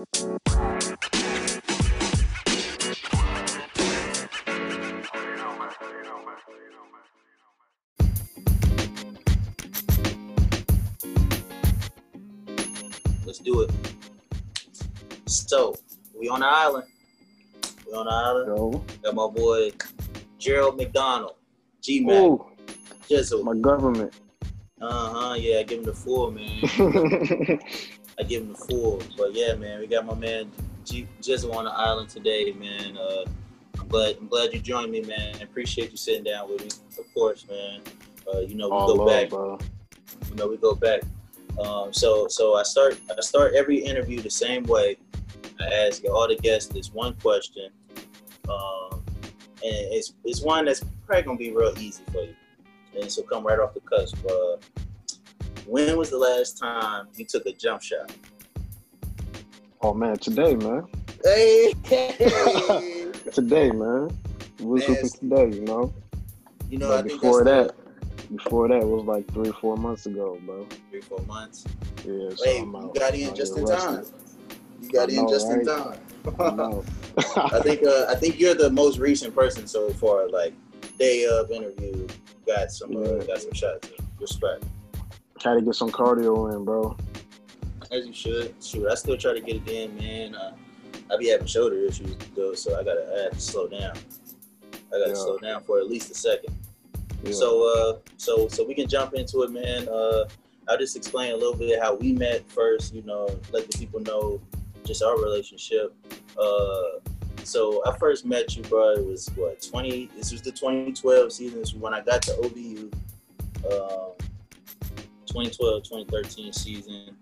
Let's do it. So, we on the island. We on the island. Yo. Got my boy Gerald McDonald, G Mac, Ooh, Jizzle. my government. Uh huh. Yeah, give him the four, man. I give him the four. But yeah, man, we got my man G- Jizzle on the island today, man. Uh, I'm glad. I'm glad you joined me, man. I appreciate you sitting down with me. Of course, man. Uh, you know we All go love, back. bro. You know we go back. Um, so so I start I start every interview the same way. I ask all the guests this one question, um, and it's it's one that's probably gonna be real easy for you, and so come right off the cusp. Uh, when was the last time you took a jump shot? Oh man, today, man. Hey, Today, man. We was today, you know. you know think before that, before that was like three four months ago, bro. three four months. Yeah. So Hey, I'm you out, got in just in time. You got I in know, just in time. I. I think uh, I think you're the most recent person so far. Like day of interview, got some uh, Yeah. got some shots. Respect, Try to get some cardio in, bro. as you should. Shoot, I still try to get it in, man. Uh, I be having shoulder issues though, so I gotta I have to slow down. I gotta Yeah. slow down for at least a second. Yeah. So uh, so so we can jump into it, man. Uh, I'll just explain a little bit how we met first. You know, let the people know just our relationship. Uh, so I first met you, bro. It was what 20. This was the 2012 season. This was when I got to OVU. Um, 2012, 2013 season.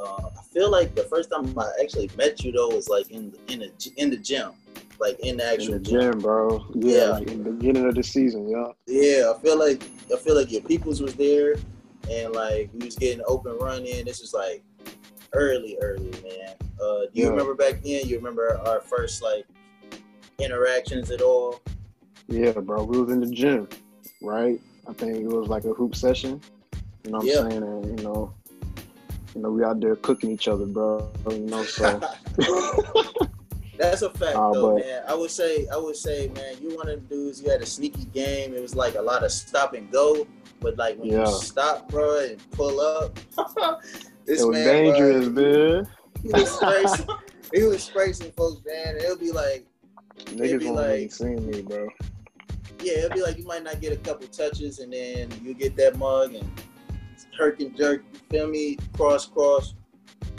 Uh, I feel like the first time I actually met you though was like in the, in the in the gym, like in the in actual the gym. gym, bro. Yeah, Yeah. like in the beginning of the season, yeah. Yeah, I feel like I feel like your peoples was there, and like we was getting open run in. This was like early, early, man. Uh, do you Yeah. remember back then? You remember our first like interactions at all? Yeah, bro. We was in the gym, right? I think it was like a hoop session. You know what Yeah. I'm saying? And you know, you know, we out there cooking each other, bro. You know, so That's a fact, Uh, though, but- man. I would say, I would say, man, you one of the dudes. You had a sneaky game. It was like a lot of stop and go, but like when Yeah. you stop, bro, and pull up, this it was man, dangerous, bro, man. he was spraying, he was spraying folks, man. It'll be like. Niggas be won't like- really seen me, bro. Yeah, it'll be like you might not get a couple touches, and then you get that mug and herk and jerk. You feel me? Cross, cross,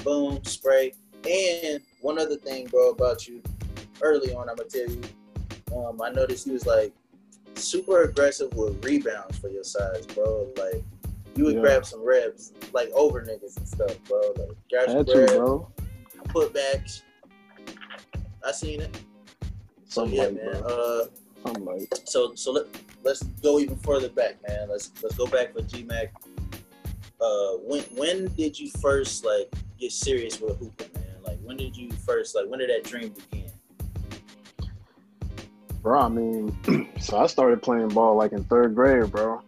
boom, spray. And one other thing, bro, about you. Early on, I'm gonna tell you. Um, I noticed you was like super aggressive with rebounds for your size, bro. Like you would Yeah. grab some reps, like over niggas and stuff, bro. Like grab some reps, bro. putbacks. I seen it. So Something yeah, like, man. bro. Uh, I'm like, so so let let's go even further back, man. Let's let's go back for GMAC. Uh, when when did you first like get serious with hooping, man? Like when did you first like when did that dream begin? bro. I mean, so I started playing ball like in third grade, bro.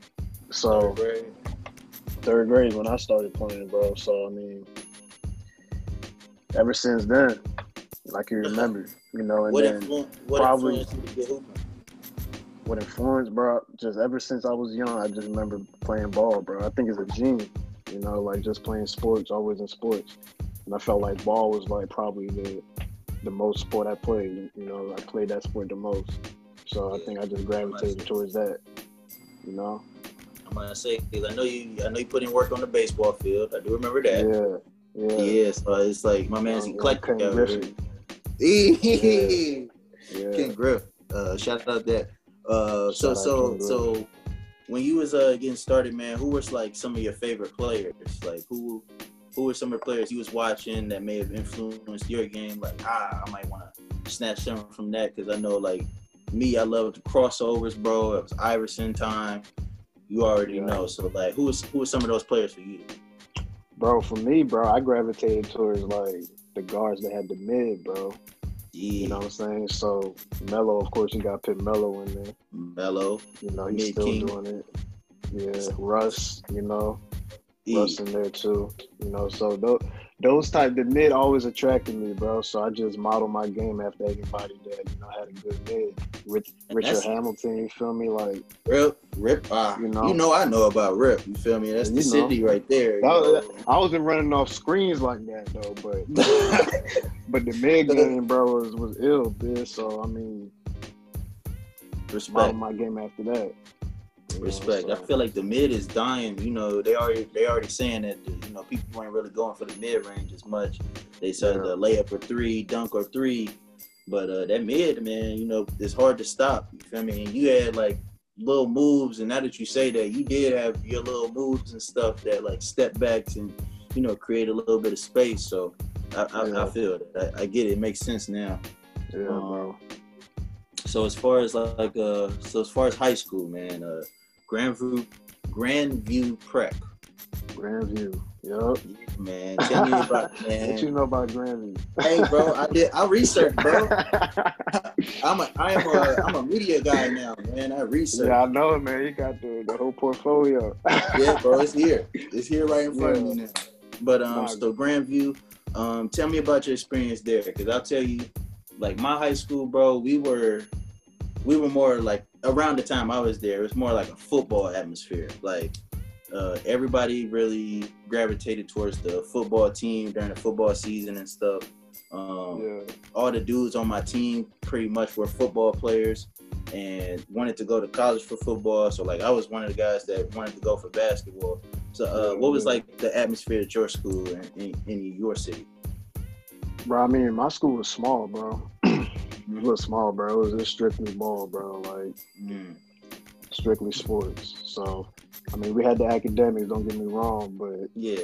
So Third grade? third grade when I started playing, bro. So I mean, ever since then, like you remember, you know, and What then influ- what probably- influenced you to get hooping? What influenced, bro, just ever since I was young, I just remember playing ball, bro. I think it's a gene, you know, like just playing sports, always in sports. And I felt like ball was like probably the the most sport I played. You know, I played that sport the most. So I think I just gravitated towards that. You know? I'm gonna say because I know you I know you put in work on the baseball field. I do remember that. Yeah. Yeah. Yeah, so it's like my man's Um, eclectic Ken here. Griffey. Yeah. Ken Griff. Uh, shout out that. Uh, so so so when you was uh getting started, man, who was like some of your favorite players? Like who who were some of the players you was watching that may have influenced your game? Like ah, I might want to snatch something from that because I know like me, I loved crossovers, bro. It was Iverson time. You already Yeah. know. So like, who was who was some of those players for you? Bro, for me, bro, I gravitated towards like the guards that had the mid, bro. Yeah, You know what I'm saying? So Melo, of course, you got to put Melo in there. Melo. You know, he's still King. doing it. Yeah, Russ, you know, E. Russ in there too. You know, so those those type the mid always attracted me, bro. So I just model my game after anybody that you know had a good mid. Rich, Richard Hamilton, you feel me? Like Rip, Rip. Uh, you know, you know, I know about Rip. You feel me? That's the city right there. Was, I wasn't running off screens like that though, but but the mid game, bro, was was ill, bitch. So I mean, respect model my game after that. Respect. I feel like the mid is dying. You know, they already they already saying that you know people ain't really going for the mid range as much. They said yeah. the layup or three, dunk or three, but uh that mid man, you know, it's hard to stop. You feel me? And you had like little moves, and now that you say that, you did have your little moves and stuff that like step backs and you know create a little bit of space. So I, I, yeah. I feel it. I, I, get it. It makes sense now. Yeah, um, bro. So as far as like uh, so as far as high school, man, uh, Grandview, Grandview Prep. Grandview. Yep. Yeah, man, tell me about man. What you know about Grandview? hey, bro, I did. I researched, bro. I'm a, I am a, I'm a media guy now, man. I research. Yeah, I know, man. You got the, the whole portfolio. yeah, bro, it's here. It's here right in front yeah. of me now. But um, so Grandview, um, tell me about your experience there, because I'll tell you, like my high school, bro, we were we were more like around the time I was there, it was more like a football atmosphere. Like uh, everybody really gravitated towards the football team during the football season and stuff. Um, yeah. All the dudes on my team pretty much were football players and wanted to go to college for football. So like I was one of the guys that wanted to go for basketball. So uh, what was like the atmosphere at your school and in, in your city? Bro, I mean, my school was small, bro. It was small, bro. It was just strictly ball, bro. Like mm. strictly sports. So I mean, we had the academics. Don't get me wrong, but yeah,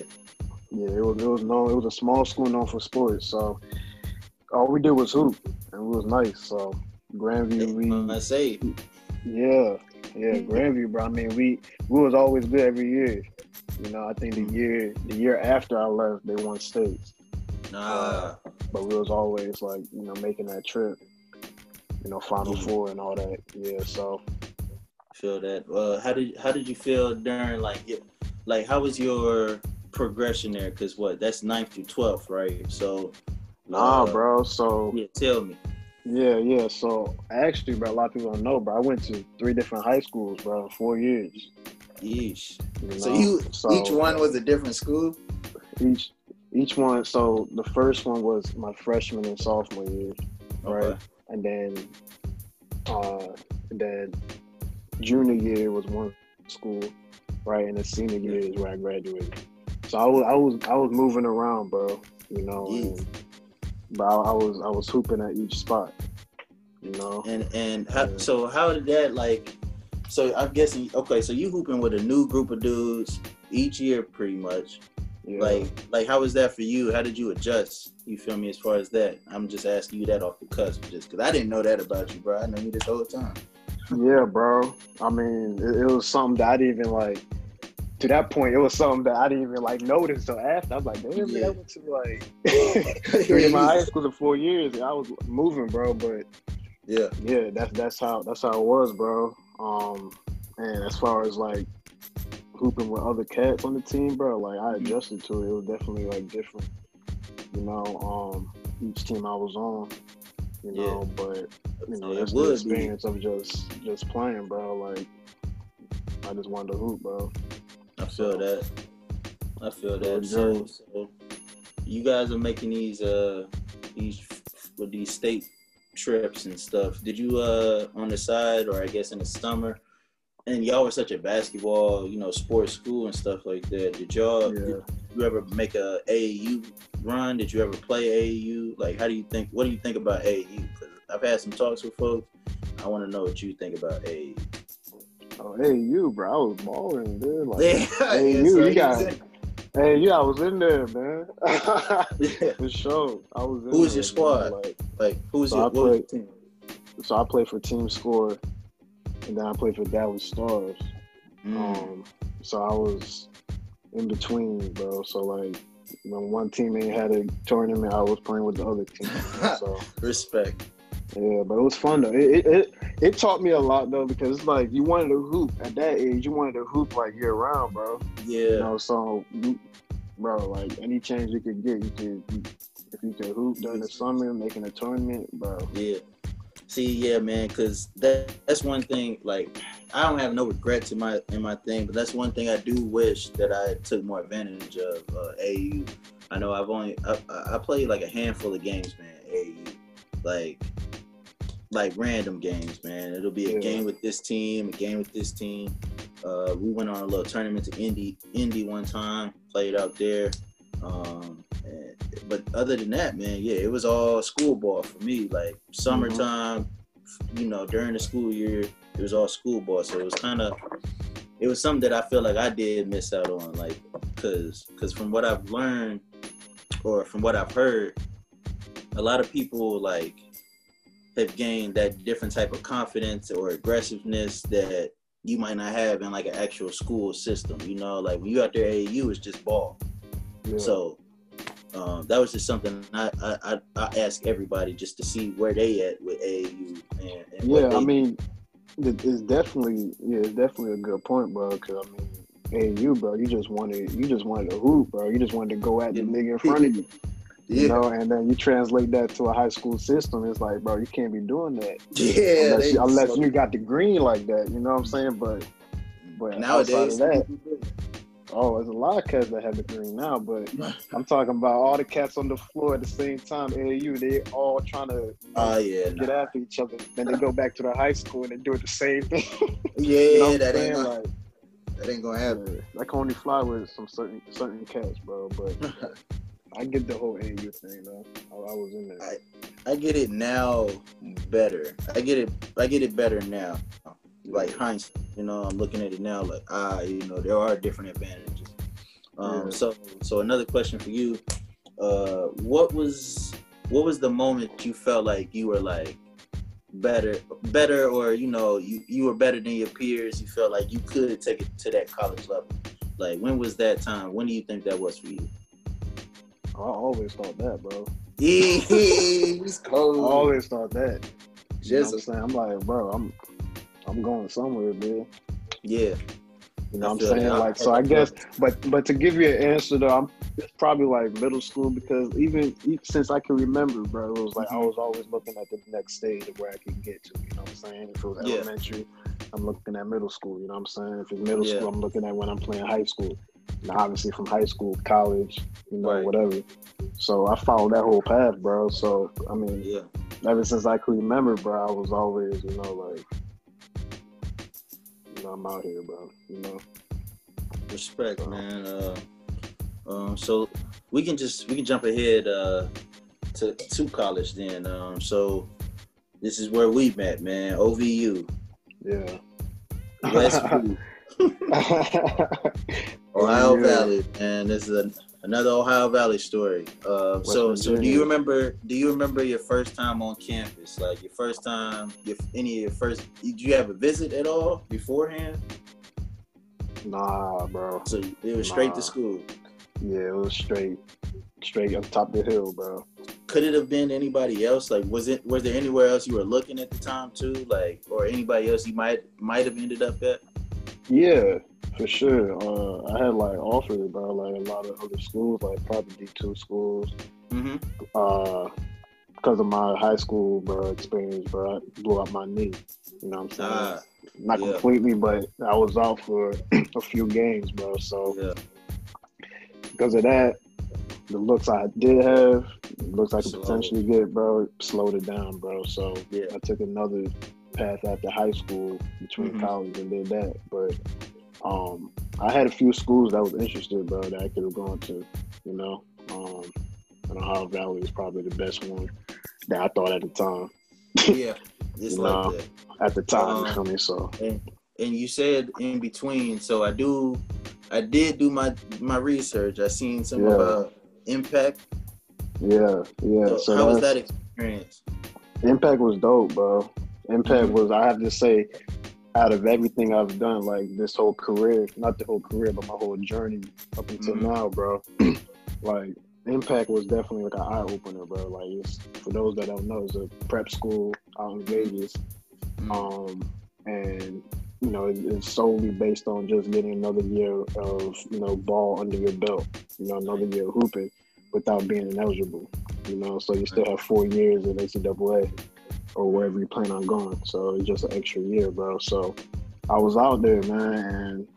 yeah, it was it was known. It was a small school known for sports. So all we did was hoop, and it was nice. So Grandview, we I say, yeah, yeah, Grandview, bro. I mean, we we was always good every year. You know, I think the year the year after I left, they won states. Nah. Uh, but we was always like, you know, making that trip you know, Final mm-hmm. Four and all that. Yeah, so feel that. Uh, how did how did you feel during like like how was your progression there? Cause what that's ninth through twelfth, right? So nah, uh, bro. So yeah, tell me. Yeah, yeah. So actually, bro, a lot of people don't know, bro. I went to three different high schools, bro, four years. Yeesh. You know? So you so, each one was a different school. Each each one. So the first one was my freshman and sophomore year, right? Okay and then uh, then junior year was one school, right, and the senior year is where I graduated. So I was I was I was moving around, bro. You know, and, but I, I, was I was hooping at each spot. You know, and and how, so how did that like? So I'm guessing okay. So you hooping with a new group of dudes each year, pretty much. Yeah. Like, like, how was that for you? How did you adjust? You feel me as far as that? I'm just asking you that off the cusp, just because I didn't know that about you, bro. I know you this whole time. yeah, bro. I mean, it, it, was something that I didn't even like. To that point, it was something that I didn't even like notice until after. I was like, damn, yeah. I went to like three of my high school for four years. I was moving, bro. But yeah, yeah, that's that's how that's how it was, bro. Um, and as far as like hooping with other cats on the team, bro, like I adjusted to it. It was definitely like different, you know. Um, each team I was on, you know, yeah. but you know that's the experience be. of just just playing, bro. Like I just wanted to hoop, bro. I feel so, that. I feel that. So, so, you guys are making these uh these with these state trips and stuff. Did you uh on the side or I guess in the summer? And y'all were such a basketball, you know, sports school and stuff like that. Did y'all yeah. did you ever make a AAU run? Did you ever play AAU? Like, how do you think? What do you think about AAU? Because I've had some talks with folks. I want to know what you think about AAU. Oh, AAU, bro, I was balling, dude. Like, yeah, AAU, you got. Hey, yeah, I was in there, man. yeah. For sure, I was. Who was your squad? Like, like who was so your played, team? So I played for Team Score and then I played for Dallas Stars. Mm. Um, so I was in between, bro. So like when one team ain't had a tournament, I was playing with the other team. So respect. Yeah, but it was fun though. It, it it taught me a lot though because it's like you wanted to hoop at that age. You wanted to hoop like year round, bro. Yeah. You know, so you, bro, like any chance you could get, you could if you could hoop during the summer, making a tournament, bro. Yeah. See, yeah, man, because that that's one thing. Like, I don't have no regrets in my in my thing, but that's one thing I do wish that I took more advantage of uh, AU. I know I've only I, I played like a handful of games, man. AU, like like random games, man. It'll be a yeah. game with this team, a game with this team. Uh, we went on a little tournament to Indy, Indy one time, played out there. Um, and, but other than that, man, yeah, it was all school ball for me. Like summertime, mm-hmm. you know, during the school year, it was all school ball. So it was kind of, it was something that I feel like I did miss out on, like, cause, cause from what I've learned, or from what I've heard, a lot of people like have gained that different type of confidence or aggressiveness that you might not have in like an actual school system. You know, like when you out there AAU, it's just ball. Yeah. So um, that was just something I, I, I ask everybody just to see where they at with AAU. And, and yeah, I mean, it's definitely yeah, it's definitely a good point, bro. Because I mean, AAU, bro, you just wanted you just wanted to hoop, bro. You just wanted to go at the nigga in front of you. Yeah. You know, and then you translate that to a high school system. It's like, bro, you can't be doing that. Yeah, unless, you, unless so you got the green like that. You know what I'm saying? But but nowadays, that, oh, there's a lot of cats that have the green now. But I'm talking about all the cats on the floor at the same time. AU, they all trying to uh, yeah, get after each other. Then they go back to the high school and they do it the same thing. yeah, you know that ain't gonna, like, that ain't gonna happen. That can only fly with some certain certain cats, bro. But I get the whole AU thing though. I, I was in there. I, I get it now better. I get it. I get it better now. Like hindsight, you know, I'm looking at it now. Like ah, you know, there are different advantages. Um, yeah. So, so another question for you. Uh, what was what was the moment you felt like you were like better, better, or you know, you you were better than your peers? You felt like you could take it to that college level. Like when was that time? When do you think that was for you? I always thought that, bro. He's cold. I always thought that. Just I'm saying, I'm like, bro, I'm I'm going somewhere, man. Yeah. You know what I'm saying? That. Like, so I guess, but but to give you an answer though, I'm it's probably like middle school because even, even since I can remember, bro, it was like I was always looking at the next stage of where I can get to. You know what I'm saying? If it was yeah. elementary, I'm looking at middle school. You know what I'm saying? If it's middle yeah. school, I'm looking at when I'm playing high school obviously from high school, college, you know, right. whatever. So I followed that whole path, bro. So I mean, yeah. Ever since I could remember, bro, I was always, you know, like, you know, I'm out here, bro. You know. Respect, so. man. Uh, um, so we can just we can jump ahead uh, to to college then. Um, so this is where we met, man. OVU. Yeah. Westview. Ohio yeah. Valley, and this is a, another Ohio Valley story. Uh, so, so do you remember? Do you remember your first time on campus? Like your first time, your, any of your first? Did you have a visit at all beforehand? Nah, bro. So it was straight to school. Yeah, it was straight, straight up top the hill, bro. Could it have been anybody else? Like, was it? Was there anywhere else you were looking at the time too? Like, or anybody else you might might have ended up at? Yeah, for sure. Uh, I had like offers about like a lot of other schools, like probably D two schools. Mm-hmm. Uh, because of my high school bro experience, bro, I blew out my knee. You know what I'm saying? Uh, Not yeah. completely, but I was out for a few games, bro. So yeah. because of that, the looks I did have, looks I could potentially get, bro, slowed it down, bro. So yeah. I took another path after high school between mm-hmm. college and did that. But um, I had a few schools that was interested, bro, that I could have gone to. You know, um, and Ohio Valley is probably the best one that I thought at the time. Yeah, just you like know, that. At the time, um, you So and, and you said in between, so I do, I did do my my research. I seen some yeah. uh, impact. Yeah, yeah. So, so how was that experience? Impact was dope, bro. Impact mm-hmm. was, I have to say, out of everything I've done, like this whole career, not the whole career, but my whole journey up until mm-hmm. now, bro. like Impact was definitely like an eye opener, bro. Like it's for those that don't know, it's a prep school out in Vegas. Mm-hmm. Um, and you know, it's solely based on just getting another year of, you know, ball under your belt, you know, another year of hooping without being ineligible, you know. So you still have four years in NCAA or wherever you plan on going. So it's just an extra year, bro. So I was out there, man, and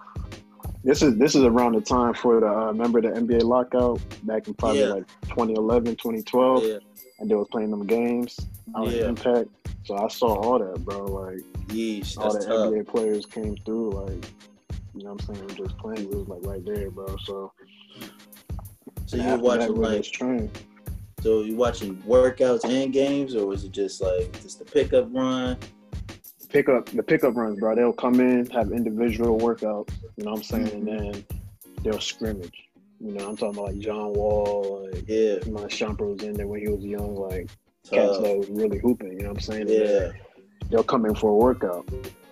this is this is around the time for the uh, remember the NBA lockout back in probably Yeah. like 2011, 2012, Yeah, and they was playing them games out Yeah. in Impact. So I saw all that, bro. Like yeesh, all the tough. NBA players came through, like you know what I'm saying, just playing. It was like right there, bro. So So you were watching really like, train. So you watching workouts and games, or was it just like just the pickup run? pickup the pickup runs, bro. They'll come in, have individual workouts, you know what I'm saying, Mm-hmm. and then they'll scrimmage. You know, I'm talking about like John Wall, like Yeah, my Shumpert was in there when he was young, like cats tough. that was really hooping, you know what I'm saying? Yeah, they'll come in for a workout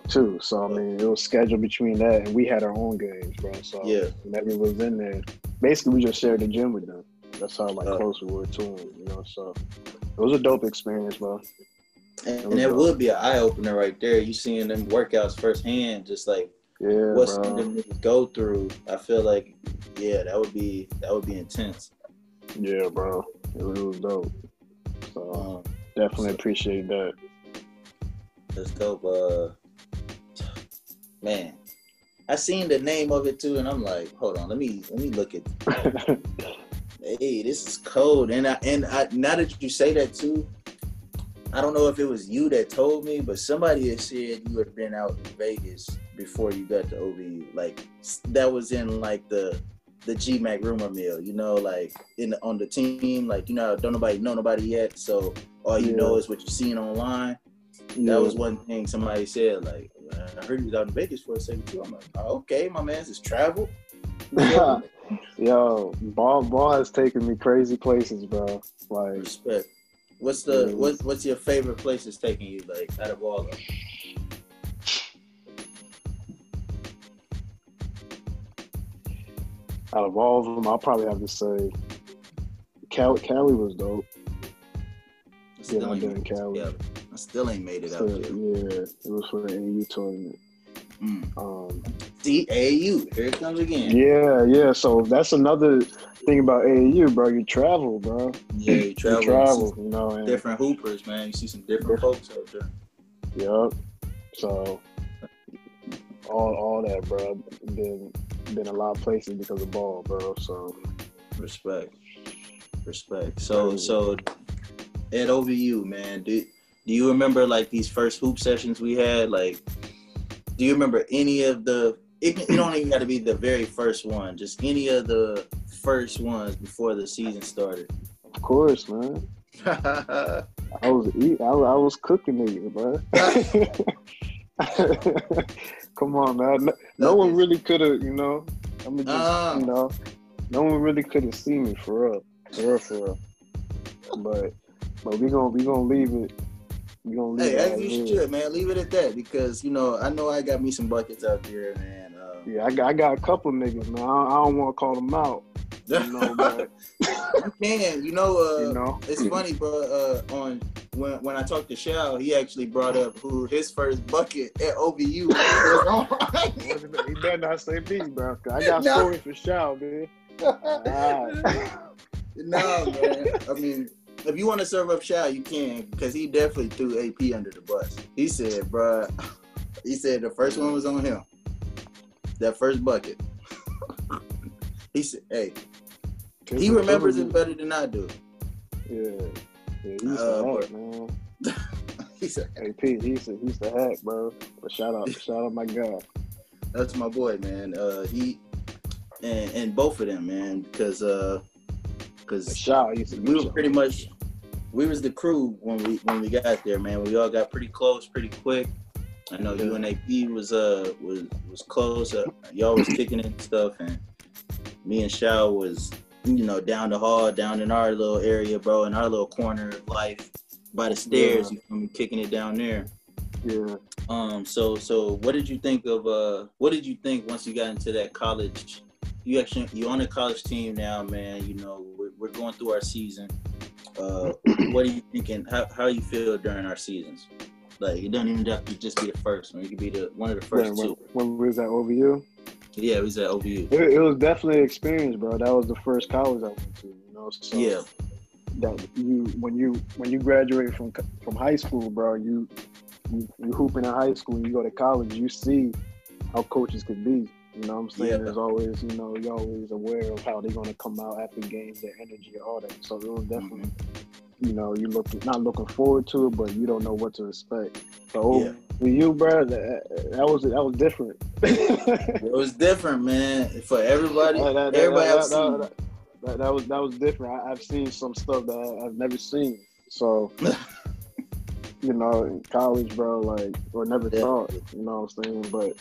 too. So I mean it was scheduled between that and we had our own games, bro. So Yeah. whenever was in there, basically we just shared the gym with them. That's how like Uh. close we were to him, you know. So it was a dope experience, bro. and, that would be an eye opener right there. You seeing them workouts firsthand, just like Yeah, what some them niggas go through. I feel like, yeah, that would be that would be intense. Yeah, bro. It was, it was dope. So Um, definitely appreciate that. That's dope. Uh, man, I seen the name of it too, and I'm like, hold on, let me let me look at. Hey, this is cold, and I and I now that you say that too, I don't know if it was you that told me, but somebody had said you had been out in Vegas before you got to OVU. Like that was in like the the GMAC rumor mill, you know, like in the, on the team, like you know, don't nobody know nobody yet, so all you Yeah. know is what you're seeing online. Yeah. That was one thing somebody said. Like, I heard you was out in Vegas for a second too. I'm like, oh, okay, my man's just travel. Yo, ball ball has taken me crazy places, bro. Like Respect. What's the Yeah. what, What's your favorite places taking you? Like out of all of them? out of all of them, I'll probably have to say Cali, Cali was dope. I still I ain't did in made it Cali. together. I still ain't made it So, out yeah, it was for the AU tournament. Mm. Um, See, AAU, here it comes again. yeah, yeah. So that's another thing about AAU, bro. You travel, bro. Yeah, you travel. You you travel, see you know. And, different hoopers, man. You see some different folks out there. Yep. So all all that, bro. Been been a lot of places because of ball, bro. So Respect. Respect. So so at OVU, man, do do you remember like these first hoop sessions we had? Like, do you remember any of the? It, it don't even got to be the very first one. Just any of the first ones before the season started. of course, man. I was eat. I, was- I was cooking niggas, bro. Come on, man. No, no one really could have, you know. I'm just, Ah. you know, no one really could have seen me for real, for real, for real. But, but we gonna we gonna leave it. We gonna leave Hey, it. as you should, man. Leave it at that because you know I know I got me some buckets out there, man. Um, Yeah, I got I got a couple niggas, man. I, I don't want to call them out, you know, but you can, you know. Uh, you know, It's funny, bro. Uh, on when when I talked to Shao, he actually brought up who his first bucket at OVU was on. he better not say me, bro. I got No. stories for shout, man. Alright. no, man. I mean, if you want to serve up Shao, you can because he definitely threw AP under the bus. He said, bro, he said the first one was on him. That first bucket. he said, hey, he remembers it better than I do. Yeah, yeah, he's Uh, the hack, man. He said, AP, he's the, he's the hack, bro. But shout out, shout out my guy. That's my boy, man. Uh, he and and both of them, man, because uh, because Shao, he's a we were pretty much we was the crew when we when we got there, man. We all got pretty close, pretty quick. I know you and AP was uh was was close. Uh, y'all was kicking it and stuff, and me and Shao was you know down the hall, down in our little area, bro, in our little corner of life by the stairs. You feel me, kicking it down there. Yeah, Um. So so what did you think of uh What did you think once you got into that college? You actually you on a college team now, man. You know we're, going through our season. Uh, what are you thinking? How how you feel during our seasons? Like it doesn't even have to just be the first one. It could be the one of the first when, two. when we was at OVU. Yeah, it was at OVU. It, it was definitely an experience, bro. That was the first college I went to. You know, so Yeah, that you when you when you graduate from from high school, bro, you you, you hooping in high school and you go to college, you see how coaches could be. You know what I'm saying? Yeah. There's always, you know, you're always aware of how they're gonna come out after games, their energy, all that. So it was mm-hmm. definitely, you know, you look not looking forward to it, but you don't know what to expect. So oh, Yeah. with you, bro, that, that was that was different. it was different, man. For everybody, That- that- that- everybody that- that- that- that- was that was different. I, I've seen some stuff that I, I've never seen. So, you know, in college, bro, like or never thought. You know what I'm saying? But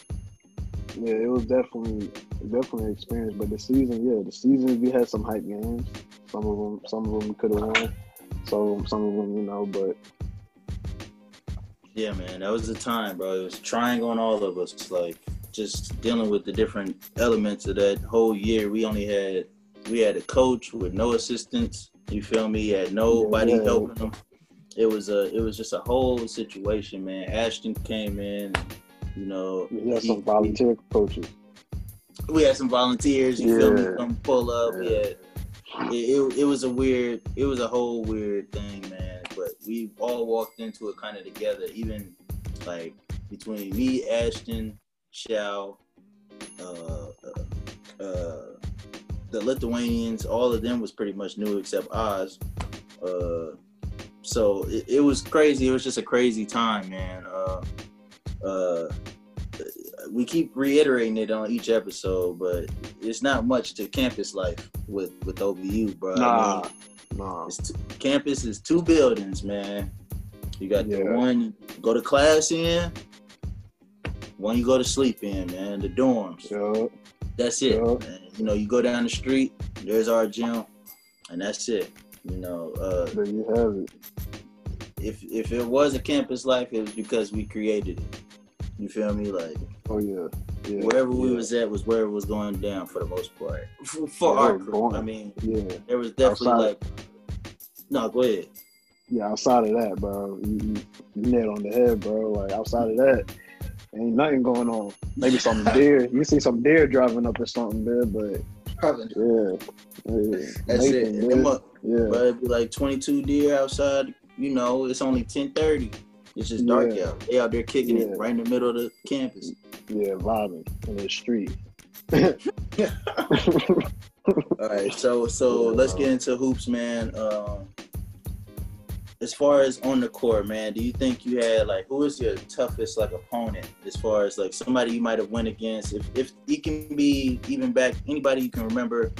yeah, it was definitely definitely an experience. But the season, yeah, the season we had some hype games. Some of them, some of them we could have won. So some of them, you know, but Yeah, man, that was the time, bro. It was trying on all of us, like just dealing with the different elements of that whole year. We only had we had a coach with no assistants. You feel me? Had nobody Yeah. helping them. It was a it was just a whole situation, man. Ashton came in, you know. we had some volunteer coaches. we had some volunteers. You feel me? Come pull up. Yeah. Yeah. It, it, it was a weird. It was a whole weird thing, man. But we all walked into it kind of together. Even like between me, Ashton, Shao, uh, uh, uh, the Lithuanians, all of them was pretty much new except Oz. Uh, so it, it was crazy. It was just a crazy time, man. Uh, we keep reiterating it on each episode, but it's not much to campus life with with OVU, bro. I Nah, mean, nah. it's t- campus is two buildings, man. You got the one you go to class in, one you go to sleep in, man. The dorms. Yeah, That's it. Yeah. man. You know, you go down the street, there's our gym, and that's it. You know, uh, there you have it. if if it was a campus life, it was because we created it. You feel me? Like Oh yeah, yeah. wherever we was at was where it was going down for the most part. For, for Yeah, our it crew, going. I mean, Yeah, there was definitely Outside- like. No, go ahead. yeah. Outside of that, bro, you, you, you nailed on the head, bro. Like outside of that, ain't nothing going on. Maybe some deer. You see some deer driving up or something, there, but yeah, yeah. That's Nathan, it. man. Yeah, but it'd be like 22 deer outside. You know, it's only 10:30. It's just dark Yeah. out. They out there kicking Yeah. it right in the middle of the campus. yeah, vibing in the street. All right, so so Yeah. let's get into hoops, man. Um, as far as on the court, man, do you think you had like who is your toughest like opponent as far as like somebody you might have went against? If if it can be even back anybody you can remember,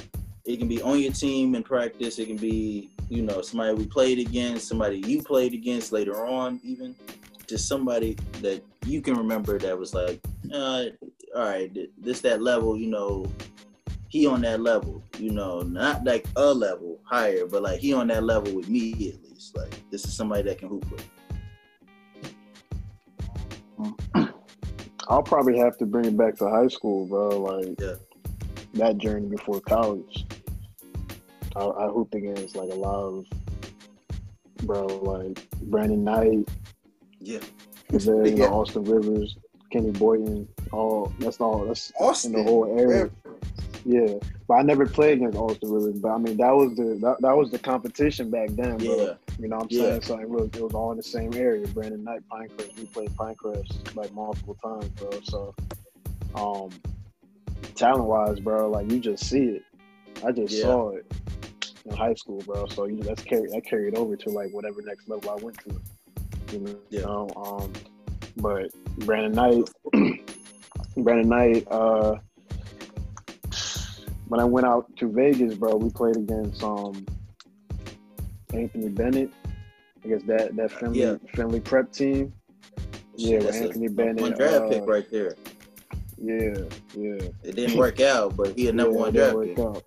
it can be on your team in practice. It can be you know somebody we played against, somebody you played against later on, even just somebody that you can remember that was like, uh, all right, this that level, you know, he on that level, you know, not like a level higher, but like he on that level with me at least. Like this is somebody that can hoop with. I'll probably have to bring it back to high school, bro. Like Yeah. that journey before college. I, I hooped against like a lot of bro, like Brandon Knight, Yeah. and then you know, Yeah. Austin Rivers, Kenny Boynton, all that's all that's Austin. in the whole area. Yeah, but I never played against Austin Rivers. But I mean, that was the that, that was the competition back then, bro. Yeah. You know what I'm Yeah. saying? So it was, it was all in the same area. Brandon Knight, Pinecrest. We played Pinecrest like multiple times, bro. So, um, talent wise, bro, like you just see it. I just Yeah. saw it in high school, bro. So you that's carried that carried over to like whatever next level I went to. You know, Yeah. um, but Brandon Knight, Brandon Knight, uh, when I went out to Vegas, bro, we played against um Anthony Bennett. I guess that that Findlay Yeah. Findlay prep team. Yeah, with That's a- Anthony Bennett. One draft uh, pick right there. Yeah, yeah. It didn't work out, but he a number yeah, one draft pick. out.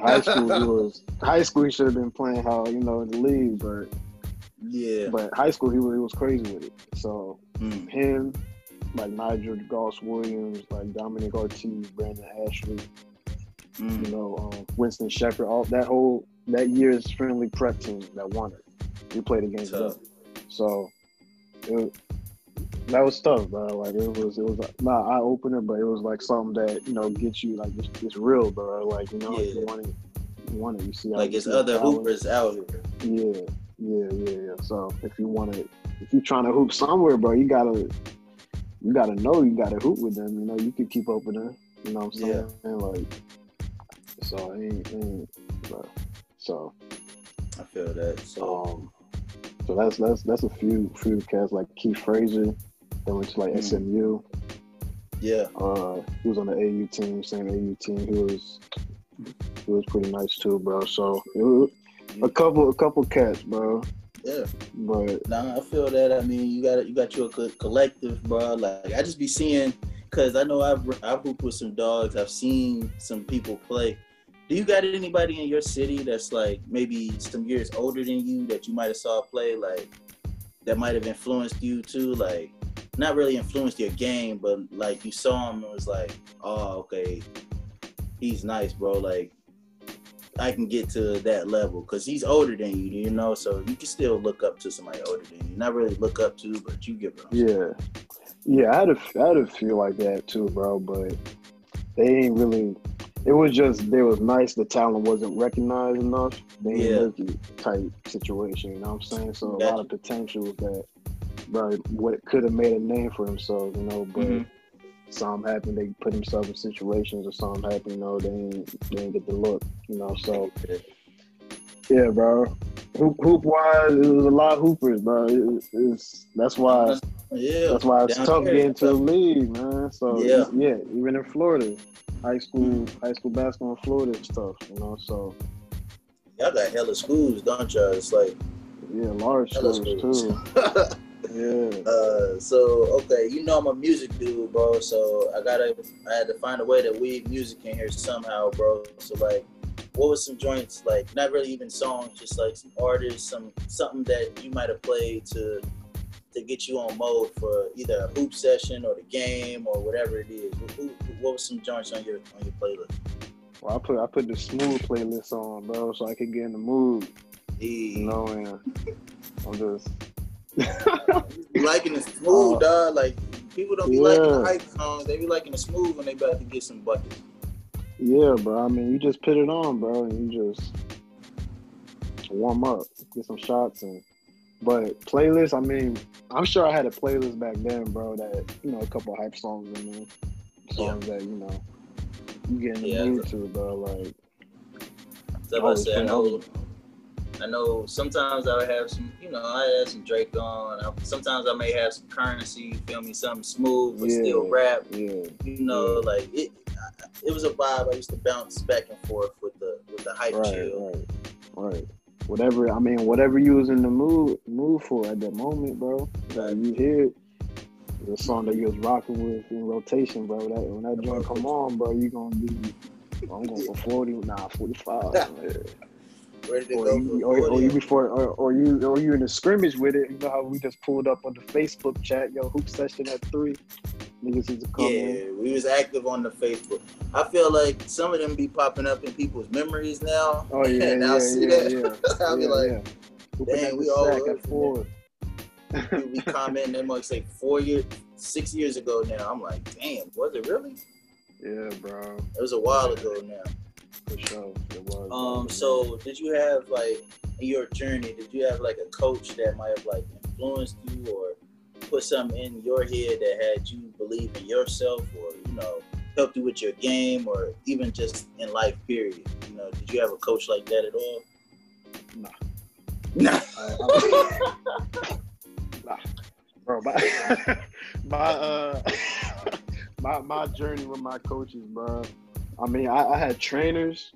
High school, he was high school. He should have been playing how you know in the league, but Yeah. but high school he was, he was crazy with it. So Mm. him, like Nigel Goss Williams, like Dominic Artis, Brandon Ashley, Mm. you know, um, Winston Shepard, all that whole that year's Findlay prep team that won it. We played against them. So it, that was tough, bro. Like it was, it was not eye opener, but it was like something that you know gets you like it's, it's real, bro. Like you know, Yeah. you want it, you want it. You see, Like it's other hoopers out here. Yeah, yeah, yeah, yeah. So if you want to, if you're trying to hoop somewhere, bro, you gotta, you gotta know you gotta hoop with them. You know, you can keep up with them. You know what I'm saying? Yeah. And like, so it ain't, it ain't bro. So I feel that. So um, so that's that's that's a few few cats like Keith Frazier. Went to like Mm. SMU. yeah, Uh, he was on the AU team, same AU team. He was he was pretty nice too, bro. So a couple a couple cats, bro. yeah. But Nah, I feel that. I mean, you got it, you got your collective, bro. Like I just be seeing, cause I know I've I've hooped with some dogs. I've seen some people play. Do you got anybody in your city that's like maybe some years older than you that you might have saw play, like that might have influenced you too? Like not really influenced your game, but like you saw him and was like, oh, okay, he's nice, bro. Like I can get to that level because he's older than you, you know. So you can still look up to somebody older than you. Not really look up to, but you give what Yeah, yeah, I had a, I had a feel like that too, bro. But they ain't really. It was just they was nice. The talent wasn't recognized enough. They Yeah. ain't make type situation. You know what I'm saying? So a lot of potentials that, bro, what it could have made a name for themselves. You know, but Mhm. something happened. They put themselves in situations, or something happened. You know, they ain't they ain't get the look. You know, so yeah, bro. Hoop, hoop wise, it was a lot of hoopers, bro. It, it's that's why. Yeah, That's why it's tough there, getting to the league, man. So Yeah. yeah, even in Florida, high school, high school basketball in Florida is tough, you know. So Y'all got hella schools, don't y'all? It's like yeah, large schools schools. too. Yeah, Uh, so okay, you know I'm a music dude, bro. So I gotta, I had to find a way to weave music in here somehow, bro. So like, what was some joints like? Not really even songs, just like some artists, some something that you might have played to to get you on mode for either a hoop session or the game or whatever it is. What, who, what was some joints on your on your playlist? well, I put I put the smooth playlist on, bro, so I could get in the mood, you know. And I'm just liking the smooth, Uh, dog? Like people don't be liking the hype songs. They be liking the smooth when they about to get some buckets. yeah, bro. I mean, you just put it on, bro, and you just warm up, get some shots, and but playlist. I mean, I'm sure I had a playlist back then, bro. That you know, a couple hype songs in there, songs that you know you get in the Yeah. mood to, bro. Like, So I Always say, I been- know, I know sometimes I would have some, you know, I had some Drake on. I, sometimes I may have some Curren$y, feel me, something smooth but yeah, still rap. Yeah, you know, yeah. like it. I, it was a vibe I used to bounce back and forth with the with the hype right, chill. Right, right. Whatever I mean, whatever you was in the mood mood for at that moment, bro. Like you hear the song that you was rocking with in rotation, bro. That when that joint come on, bro, you gonna be. I'm going for 40, nah, 45. Or? You, or, or, you before, or, or, you, or you in a scrimmage with it. You know how we just pulled up on the Facebook chat, yo, hoop session at three. Niggas used to come yeah, in. we was active on the Facebook. I feel like some of them be popping up in people's memories now. Oh yeah, and yeah, I'll see yeah, that. Yeah. I'll be like, dang, we all at four. we comment them like say four years, six years ago now. I'm like, damn, was it really? Yeah, bro. It was a while ago now for sure. Was. Um, so did you have like in your journey, did you have like a coach that might have like influenced you or put something in your head that had you believe in yourself or, you know, helped you with your game or even just in life period? You know, did you have a coach like that at all? Nah. Nah. I- I- nah, bro, my my uh my my journey with my coaches, bro. I mean, I, I had trainers.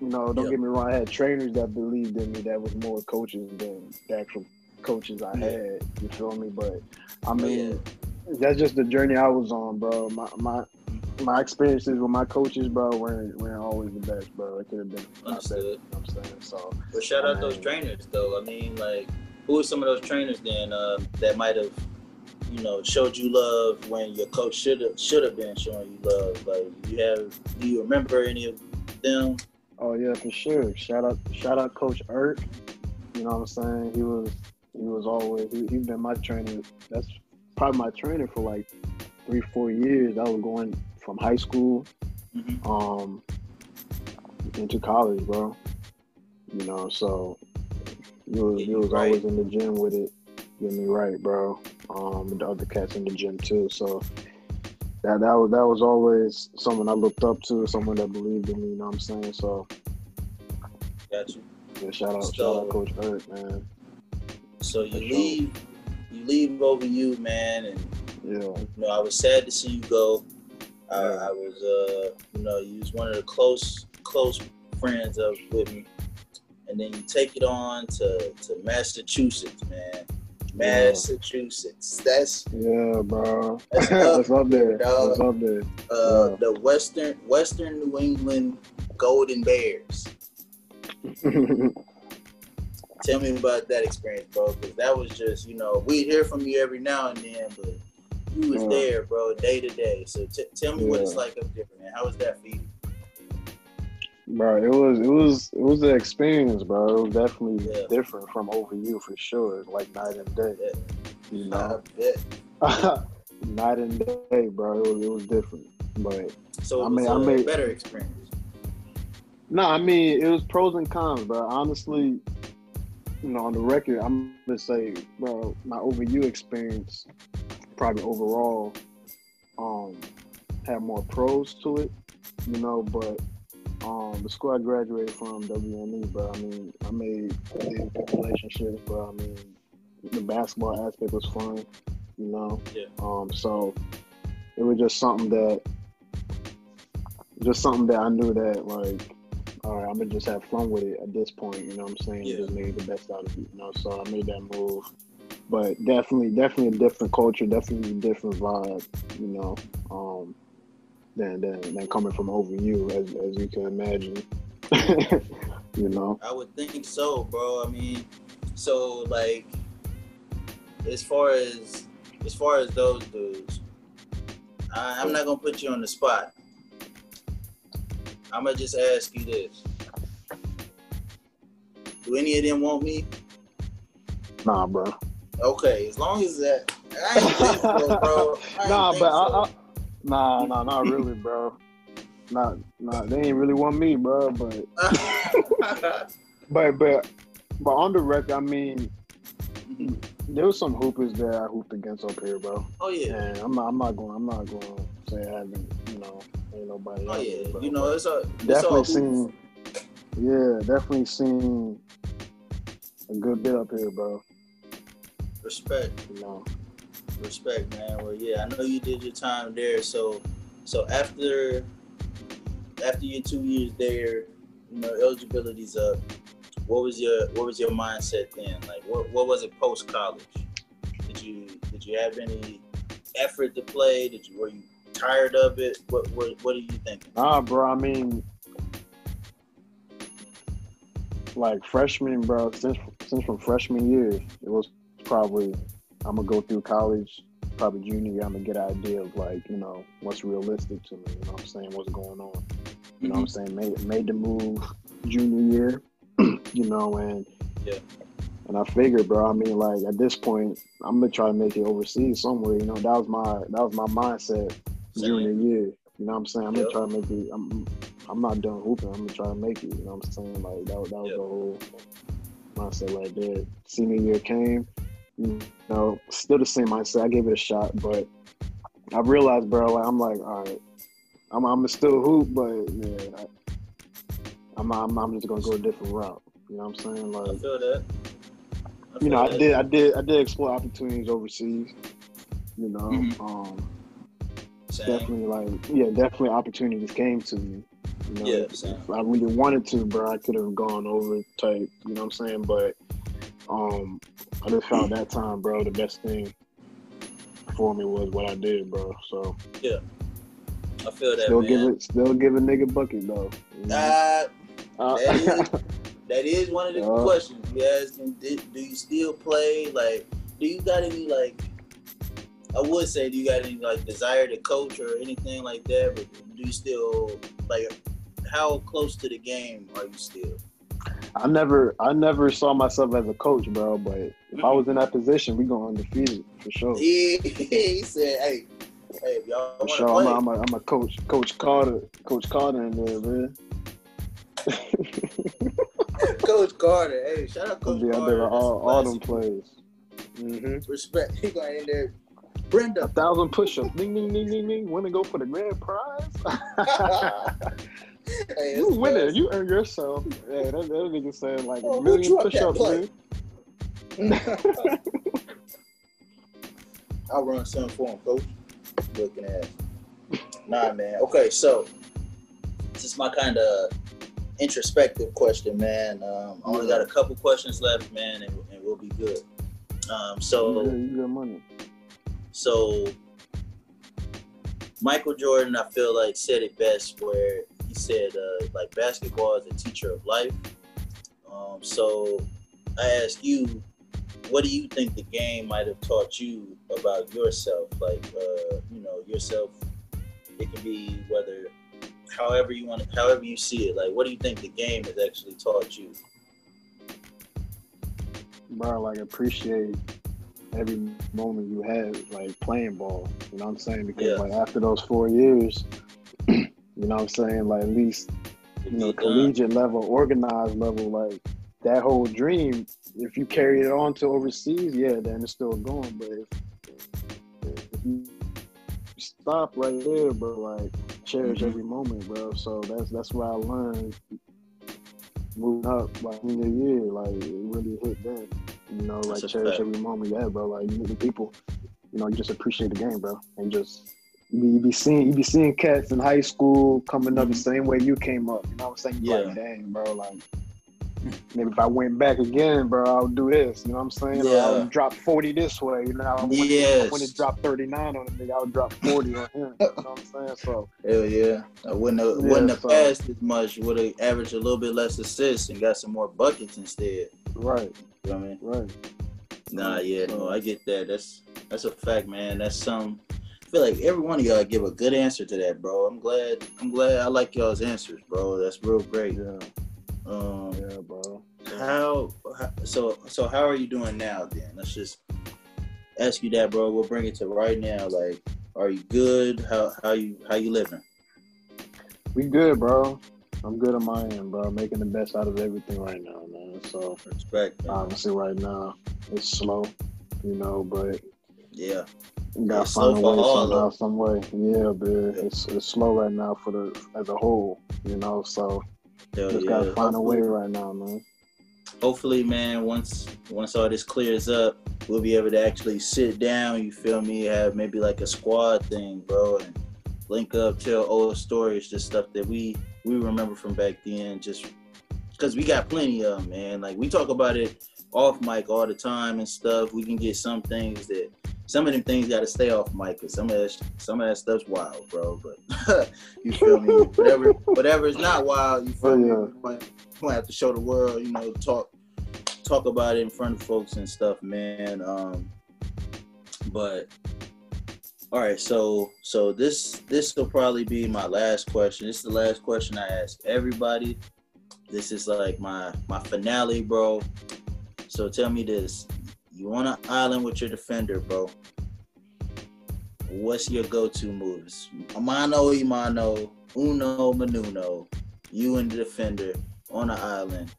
You know, don't Yeah. get me wrong. I had trainers that believed in me. That was more coaches than the actual coaches I Yeah. had. You feel me? But I mean, that's just the journey I was on, bro. My my my experiences with my coaches, bro, weren't weren't always the best, bro. It could have been lot better. You Understood. know what I'm saying? So But shout out I those trainers though. I mean, like, who are some of those trainers then uh, that might have, you know, showed you love when your coach should have should have been showing you love? Like, you have, do you remember any of them? Oh yeah, for sure. Shout out, shout out, Coach Irk. You know what I'm saying? He was, he was always, he, he been my trainer. That's probably my trainer for like three, four years. I was going from high school Mhm. um into college, bro. You know, so you was you was right. always in the gym with it. Get me right, bro. Um, and the other cats in the gym too. So that that was that was always someone I looked up to, someone that believed in me. You know what I'm saying? So Got you. yeah, shout out, shout out, Coach Eric, man. So you For sure. leave, you leave OVU, man, and Yeah, you know I was sad to see you go. I, I was, uh, you know, you was one of the close, close friends of with me, and then you take it on to to Massachusetts, man. Massachusetts. That's yeah, bro. That's That's up up there. dog. That's up there. uh, Yeah. the Western Western New England Golden Bears. Tell me about that experience, bro. Because that was just, you know, we hear from you every now and then, but you was Yeah. there, bro, day to day. So t- tell me what it's like up there, man. How was that for you? Bro, it was it was it was an experience, bro. It was definitely Yeah. different from OVU for sure. Like night and day. Yeah. You know? night and day, bro. It was, it was different. But So I mean, I made- better experience. no, I mean it was pros and cons, bro. Honestly, you know, on the record, I'm gonna say, bro, my OVU experience probably overall um had more pros to it, you know, but um the school I graduated from, WNE, bro, I mean, I made relationships, bro. I mean, the basketball aspect was fun, you know. Yeah. Um, so it was just something that just something that I knew that like all right, I'm gonna just have fun with it at this point, you know what I'm saying? Yeah. Just make the best out of it, you know. So I made that move. But definitely definitely a different culture, definitely a different vibe, you know, um than than, than coming from OVU as as you can imagine. you know. I would think so, bro. I mean, so like, as far as as far as those dudes, I, I'm not gonna put you on the spot. I'm gonna just ask you this: Do any of them want me? Nah, bro. Okay, as long as that, I ain't think so, bro. I nah, but so. I, I, nah, nah, not really, bro. Not, nah, they ain't really want me, bro. But, but, but, but on the record, I mean, there was some hoopers that I hooped against up here, bro. oh yeah, And I'm not, I'm not going, I'm not going to say I haven't, you know, ain't nobody. oh yeah. bro. You know, it's a it's definitely seen, yeah, definitely seen a good bit up here, bro. respect. You know, Respect, man. Well, yeah, I know you did your time there. So, so after after your two years there, you know, eligibility's up. What was your what was your mindset then? Like, what what was it post college? Did you did you have any effort to play? Did you were you tired of it? What what what are you thinking? Nah, bro. I mean, like freshman, bro. Since since from freshman year, it was probably I'm gonna go through college. Probably junior year, I'm gonna get an idea of like you know what's realistic to me. You know what I'm saying? What's going on? You know what I'm mm-hmm. saying? Made made the move junior year. you know, and Yeah. and I figured, bro. I mean, like at this point, I'm gonna try to make it overseas somewhere. You know, that was my that was my mindset Same. junior year. You know what I'm saying? I'm Yep. gonna try to make it. I'm I'm not done hooping. I'm gonna try to make it. You know what I'm saying? Like that, was- that was Yep. the whole mindset right there. Senior year came, you know, still the same mindset. I gave it a shot, but I realized, bro, like I'm like, all right, I'm I'm still hoop, but yeah, I, I'm, I'm I'm just gonna go a different route. You know what I'm saying? I Like, feel that. I you know, I did I did I did explore opportunities overseas. You know, Mhm. um, Same. definitely like yeah, definitely opportunities came to me. You know, Yeah, same. if I really wanted to, bro, I could have gone over type. You know what I'm saying? But um, I just found that time, bro, the best thing for me was what I did, bro. So yeah, I feel that, still man. give it, still give a nigga bucket though. you know? Uh, Uh, that is- that is one of the Yeah. questions you asking. Do, do you still play? Like, do you got any like? I would say, do you got any like desire to coach or anything like that? But do you still like? How close to the game are you still? I never, I never saw myself as a coach, bro. But if mm-hmm. I was in that position, we go undefeated for sure. He, he said, "Hey, hey, y'all for sure. I'm a, I'm, a, I'm a coach, Coach Carter, Coach Carter in there, man. Coach Carter, hey, shout out Coach Carter. There all, all them plays. Mm-hmm. Respect. He going in there. Brenda. A thousand push-ups. ding, ding, ding, ding, ding. Want to go for the grand prize? hey, you win it. You earn yourself. Yeah, that, that nigga saying like oh, a million man. I'll run some for him, coach. Looking at. Nah, man. Okay, so this is my kind of introspective question, man. Um, I only got a couple questions left, man, and, and we'll be good. Um, so got, you got money. So Michael Jordan, I feel like said it best, where he said uh, like basketball is a teacher of life. Um, so I ask you, what do you think the game might have taught you about yourself? Like, uh, you know, yourself. It can be whether however you want, to however you see it. Like, what do you think the game has actually taught you? Bro, like appreciate every moment you had, like playing ball. You know what I'm saying? Because yeah. like after those four years, you know what I'm saying? Like at least you know collegiate level, organized level, like that whole dream. If you carry it on to overseas, yeah, then it's still going. But if, if you stop right there, but like cherish mm-hmm. every moment, bro. So that's that's what I learned moving up like in the year. Like it really hit then. You know, like cherish every moment. Yeah, bro. Like you meet the people. You know, you just appreciate the game, bro, and just you be, seeing you be seeing cats in high school coming up the mm-hmm. same way you came up. You know what I'm saying? Yeah. Like, dang, bro. Like maybe if I went back again, bro, I would do this. You know what I'm saying? Yeah. I would drop 40 this way. You know, when, yes. when it dropped 39 on me, I would drop 40 on him. You know what I'm saying? So hell yeah, I wouldn't have, yeah, wouldn't have so, passed as much. Would have averaged a little bit less assists and got some more buckets instead. Right. You know what I mean? Right. Nah, yeah, no, I get that. That's that's a fact, man. That's some. I feel like every one of y'all give a good answer to that, bro. I'm glad. I'm glad I like y'all's answers, bro. That's real great. Yeah. Um, yeah, bro. How, how, so so how are you doing now? Then let's just ask you that, bro. We'll bring it to right now. Like, are you good? How how you how you living? We good, bro. I'm good on my end, bro. Making the best out of everything right now, man. So respect. Man. Obviously, right now it's slow, you know, but yeah, you gotta find a way somehow, some way. Yeah, but yeah. it's it's slow right now for the as a whole, you know. So Hell just yeah. gotta find Hopefully. a way right now, man hopefully, man, once once all this clears up, we'll be able to actually sit down. You feel me? Have maybe like a squad thing, bro, and link up, tell old stories, just stuff that we we remember from back then. Just because we got plenty of them, man. Like we talk about it off mic all the time and stuff. We can get some things that some of them things got to stay off mic because some of that some of that stuff's wild, bro. But you feel me? whatever whatever is not wild, you feel oh, yeah. me? We have to show the world, you know, talk talk about it in front of folks and stuff, man. Um, but all right, so so this this will probably be my last question. This is the last question I ask everybody. This is like my my finale, bro. So tell me this: you on an island with your defender, bro? What's your go-to moves? Mano, Imano, Uno, Manuno. You and the defender on an island.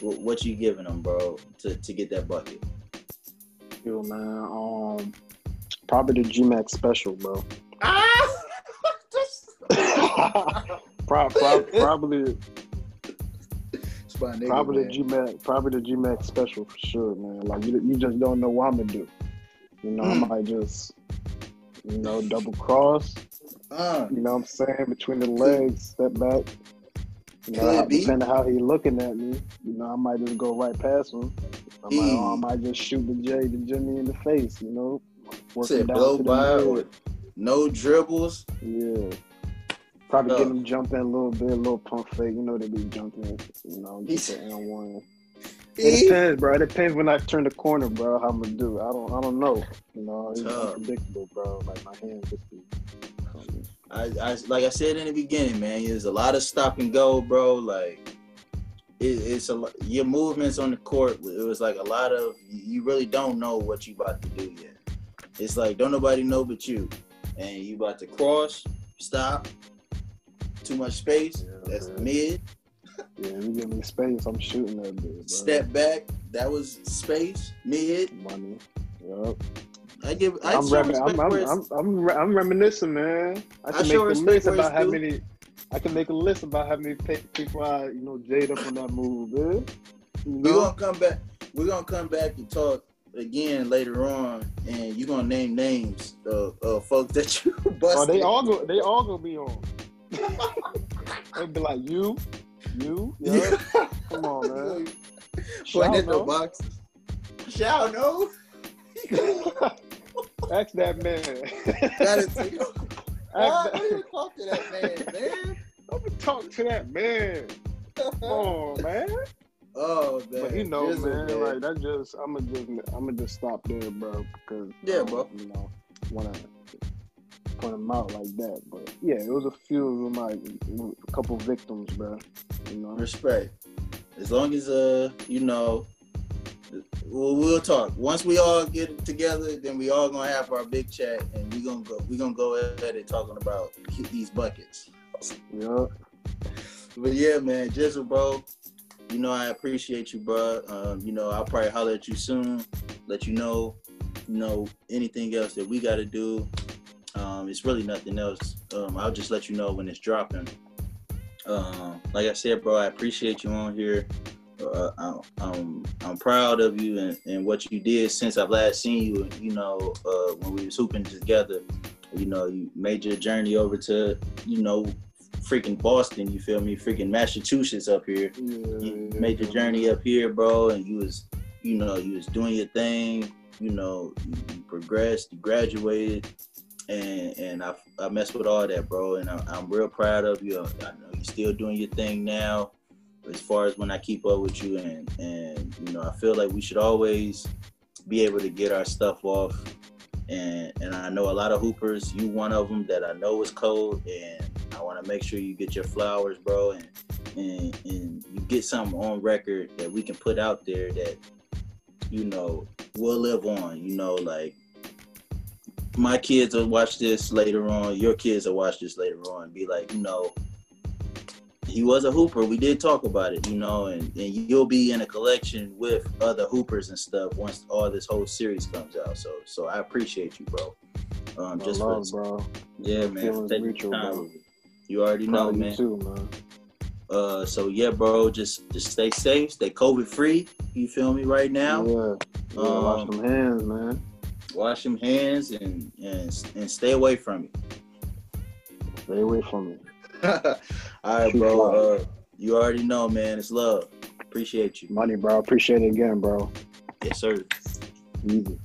What you giving them, bro, to, to get that bucket? Yo, man. Um, probably the GMAC special, bro. Ah! pro- Nigga, probably man. the GMAC, probably the GMAC special for sure, man. Like you, you just don't know what I'm gonna do. You know, mm. I might just, you know, double cross. Uh. You know what I'm saying? Between the legs, step back, you know, depending how he looking at me, you know, I might just go right past him. I might, mm. I might just shoot the J to Jimmy in the face, you know. Said blow by with no dribbles. Yeah. Probably no. get him jumping a little bit, a little pump fake. You know they be jumping, you know, just an N one. It depends, bro. It depends when I turn the corner, bro. How I'm gonna do. I don't. I don't know. You know, it's Tough. unpredictable, bro. Like my hands just be I, I like I said in the beginning, man, there's a lot of stop and go, bro. Like it, it's a your movements on the court. It was like a lot of you really don't know what you about to do yet. It's like don't nobody know but you, and you about to cross, stop, too much space. Yeah, That's man. mid. Yeah, you give me space, I'm shooting that. Step back. That was space. Mid. money. Yup. I give. I remi- I'm, I'm, I'm, I'm, I'm reminiscing, man. I I can show make a list about how many. I can make a list about how many people I, you know, jade up on that move, man. You We're gonna come back. We're gonna come back and talk again later on, and you're gonna name names of, of folks that you busted. Oh, they all go. They all gonna be on. They'll be like you, you, yeah. Come on, man. At the know. boxes. Shall no. Ask that man. It. to you. Why Ask why you talk to that man, man? Gonna talk to that man. Come on, man. Oh man. But you know, Jizzle, man, like that just I'm gonna just I'm gonna just stop there, bro, because Yeah, I bro. You know, want to point them out like that, but yeah, it was a few of them, like a couple victims, bro. You know, respect. As long as uh, you know, we'll, we'll talk. Once we all get together, then we all gonna have our big chat, and we gonna go. We gonna go at it talking about these buckets. yeah, But yeah, man, Jizzle, bro. You know I appreciate you, bro. Um, you know I'll probably holler at you soon, let you know, you know anything else that we got to do. Um, it's really nothing else. Um, I'll just let you know when it's dropping. Um, like I said, bro, I appreciate you on here. Uh, I'm, I'm I'm proud of you and, and what you did since I've last seen you. You know, uh, when we was hooping together. You know, you made your journey over to you know freaking Boston. You feel me? Freaking Massachusetts up here. yeah, You made your journey up here, bro, and you was you know you was doing your thing. You know, you progressed, you graduated, and and I I messed with all that, bro, and I, I'm real proud of you. I know you're still doing your thing now. As far as when I keep up with you, and and you know, I feel like we should always be able to get our stuff off. And and I know a lot of hoopers. You one of them that I know is cold, and I want to make sure you get your flowers, bro, and and and you get something on record that we can put out there that you know will live on. You know, like my kids will watch this later on. Your kids will watch this later on. and Be like, you know, he was a hooper. We did talk about it, you know, and, and you'll be in a collection with other hoopers and stuff once all this whole series comes out. So, so I appreciate you, bro. Um, just love, for, bro. yeah, man, mutual, bro. You already know, you man. too, man. Uh, so yeah, bro, just just stay safe, stay COVID free. You feel me right now? Yeah, yeah. wash Um, them hands, man. Wash them hands and and and stay away from it. Stay away from me. All right, bro. Uh, you already know, man. It's love. Appreciate you. Money, bro. Appreciate it again, bro. Yes, sir. Easy.